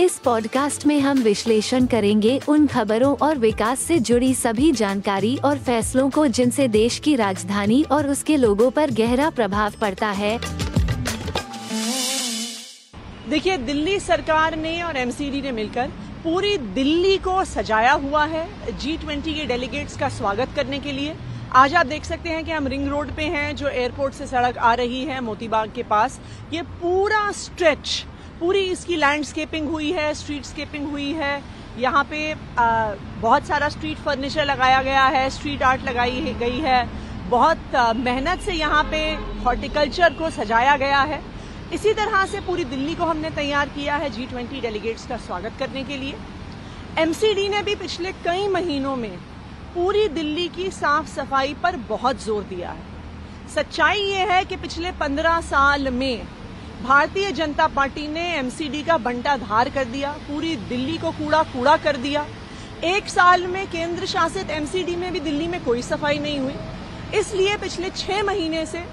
इस पॉडकास्ट में हम विश्लेषण करेंगे उन खबरों और विकास से जुड़ी सभी जानकारी और फैसलों को जिनसे देश की राजधानी और उसके लोगों पर गहरा प्रभाव पड़ता है। देखिए, दिल्ली सरकार ने और एमसीडी ने मिलकर पूरी दिल्ली को सजाया हुआ है जी ट्वेंटी के डेलीगेट्स का स्वागत करने के लिए। आज आप देख सकते हैं कि हम रिंग रोड पे हैं, जो एयरपोर्ट से सड़क आ रही है मोतीबाग के पास। ये पूरा स्ट्रेच पूरी इसकी लैंडस्केपिंग हुई है स्ट्रीट स्केपिंग हुई है। यहाँ पे आ, बहुत सारा स्ट्रीट फर्नीचर लगाया गया है स्ट्रीट आर्ट लगाई गई है। बहुत मेहनत से यहाँ पे हॉर्टिकल्चर को सजाया गया है। इसी तरह से पूरी दिल्ली को हमने तैयार किया है जी ट्वेंटी डेलीगेट्स का स्वागत करने के लिए। एमसीडी ने भी पिछले कई महीनों में पूरी दिल्ली की साफ़ सफ़ाई पर बहुत ज़ोर दिया है। सच्चाई ये है कि पिछले पंद्रह साल में भारतीय जनता पार्टी ने एमसीडी का बंटा धार कर दिया पूरी दिल्ली को कूड़ा कूड़ा कर दिया। एक साल में केंद्र शासित एमसीडी में भी दिल्ली में कोई सफ़ाई नहीं हुई। इसलिए पिछले छह महीने से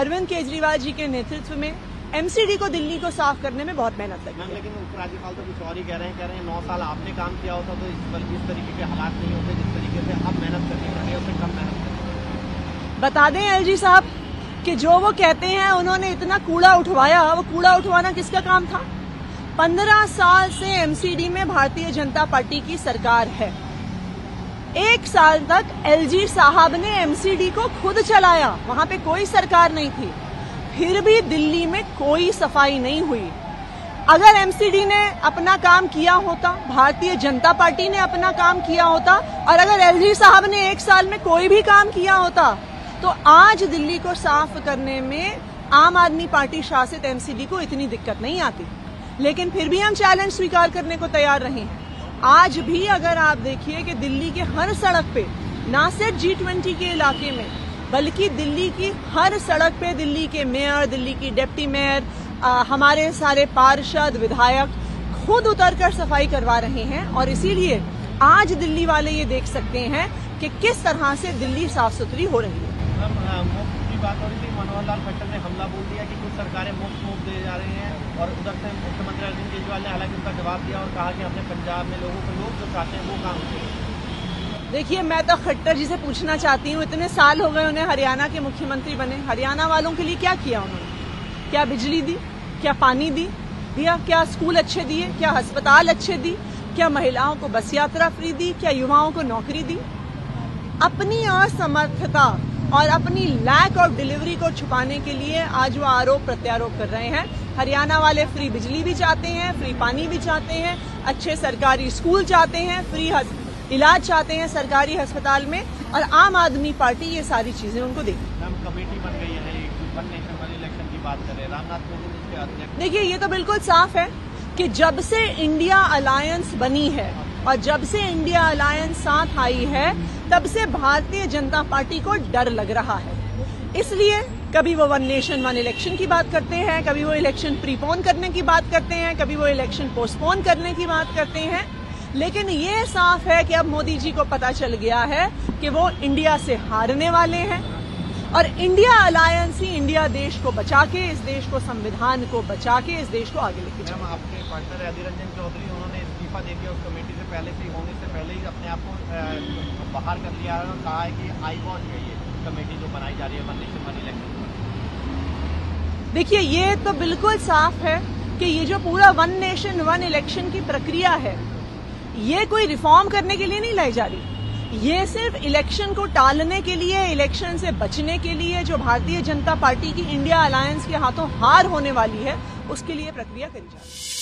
अरविंद केजरीवाल जी के नेतृत्व में एमसीडी को दिल्ली को साफ़ करने में बहुत मेहनत लगी लेकिन उपराज्यपाल तो कुछ और ही कह रहे हैं कह रहे हैं नौ साल आपने काम किया होता तो इस, तरीके के हालात नहीं होते जिस तरीके से अब मेहनत करनी पड़ रही है उससे कम मेहनत बता दें एलजी साहब कि जो वो कहते हैं, उन्होंने इतना कूड़ा उठवाया। वो कूड़ा उठवाना किसका काम था? पंद्रह साल से एमसीडी में भारतीय जनता पार्टी की सरकार है। एक साल तक एलजी साहब ने एमसीडी को खुद चलाया। वहाँ पे कोई सरकार नहीं थी। फिर भी दिल्ली में कोई सफ़ाई नहीं हुई। अगर एमसीडी ने अपना काम किया होता, भारतीय जनता पार्टी ने अपना काम किया होता, और अगर एलजी साहब ने एक साल में कोई भी काम किया होता तो आज दिल्ली को साफ़ करने में आम आदमी पार्टी शासित एमसीडी को इतनी दिक्कत नहीं आती। लेकिन फिर भी हम चैलेंज स्वीकार करने को तैयार रहे। हैं आज भी अगर आप देखिए कि दिल्ली के हर सड़क पे ना सिर्फ़ जी ट्वेंटी के इलाके में बल्कि दिल्ली की हर सड़क पे दिल्ली के मेयर दिल्ली की डिप्टी मेयर आ, हमारे सारे पार्षद विधायक खुद उतरकर सफ़ाई करवा रहे हैं और इसीलिए आज दिल्ली वाले ये देख सकते हैं कि किस तरह से दिल्ली साफ़ सुथरी हो रही है। मुफ़्त की बात हो रही थी मनोहर लाल खट्टर ने हमला बोल दिया कि कुछ सरकारें मुफ़्त मुफ़्त दे जा रही हैं और उधर से मुख्यमंत्री अरविंद केजरीवाल ने हालाँकि उसका जवाब दिया और कहा कि हमने पंजाब में लोगों को लोग जो चाहते हैं वो काम देखिए, मैं तो खट्टर जी से पूछना चाहती हूँ, इतने साल हो गए उन्हें हरियाणा के मुख्यमंत्री बने। हरियाणा वालों के लिए क्या किया उन्होंने? क्या बिजली दी? क्या पानी दी? दिया? क्या स्कूल अच्छे दिए? क्या अस्पताल अच्छे दी क्या महिलाओं को बस यात्रा फ्री दी? क्या युवाओं को नौकरी दी? अपनी असमर्थता और अपनी लैक ऑफ़ डिलीवरी को छुपाने के लिए आज वो आरोप प्रत्यारोप कर रहे हैं। हरियाणा वाले फ्री बिजली भी चाहते हैं फ्री पानी भी चाहते हैं अच्छे सरकारी स्कूल चाहते हैं फ्री इलाज चाहते हैं सरकारी अस्पताल में और आम आदमी पार्टी ये सारी चीज़ें उनको देगी कमेटी बन गई है वन नेशन इलेक्शन की बात करें रामनाथ कोविंद देखिए ये तो बिल्कुल साफ़ है कि जब से इंडिया अलायंस बनी है और जब से इंडिया अलायंस साथ आई है तब से भारतीय जनता पार्टी को डर लग रहा है। इसलिए कभी वो वन नेशन वन इलेक्शन की बात करते हैं कभी वो इलेक्शन प्रीपोन करने की बात करते हैं कभी वो इलेक्शन पोस्टपोन करने की बात करते हैं। लेकिन ये साफ़ है कि अब मोदी जी को पता चल गया है कि वो इंडिया से हारने वाले हैं। और इंडिया अलायंस ही इंडिया देश को बचा के इस देश को संविधान को बचा के इस देश को आगे लेके आपके पार्टनर अधीर रंजन चौधरी उन्होंने इस्तीफा देकर उस कमेटी से, पहले से होने से पहले ही अपने आप को बाहर कर लिया है और कहा है कि आई वॉन्ट है ये कमेटी जो बनाई जा रही है वन नेशन वन इलेक्शन देखिए, ये तो बिल्कुल साफ़ है कि ये जो पूरा वन नेशन वन इलेक्शन की प्रक्रिया है, ये कोई रिफॉर्म करने के लिए नहीं लाई जा रही। ये सिर्फ़ इलेक्शन को टालने के लिए इलेक्शन से बचने के लिए जो भारतीय जनता पार्टी की इंडिया अलायंस के हाथों हार होने वाली है, उसके लिए प्रक्रिया करी जा रही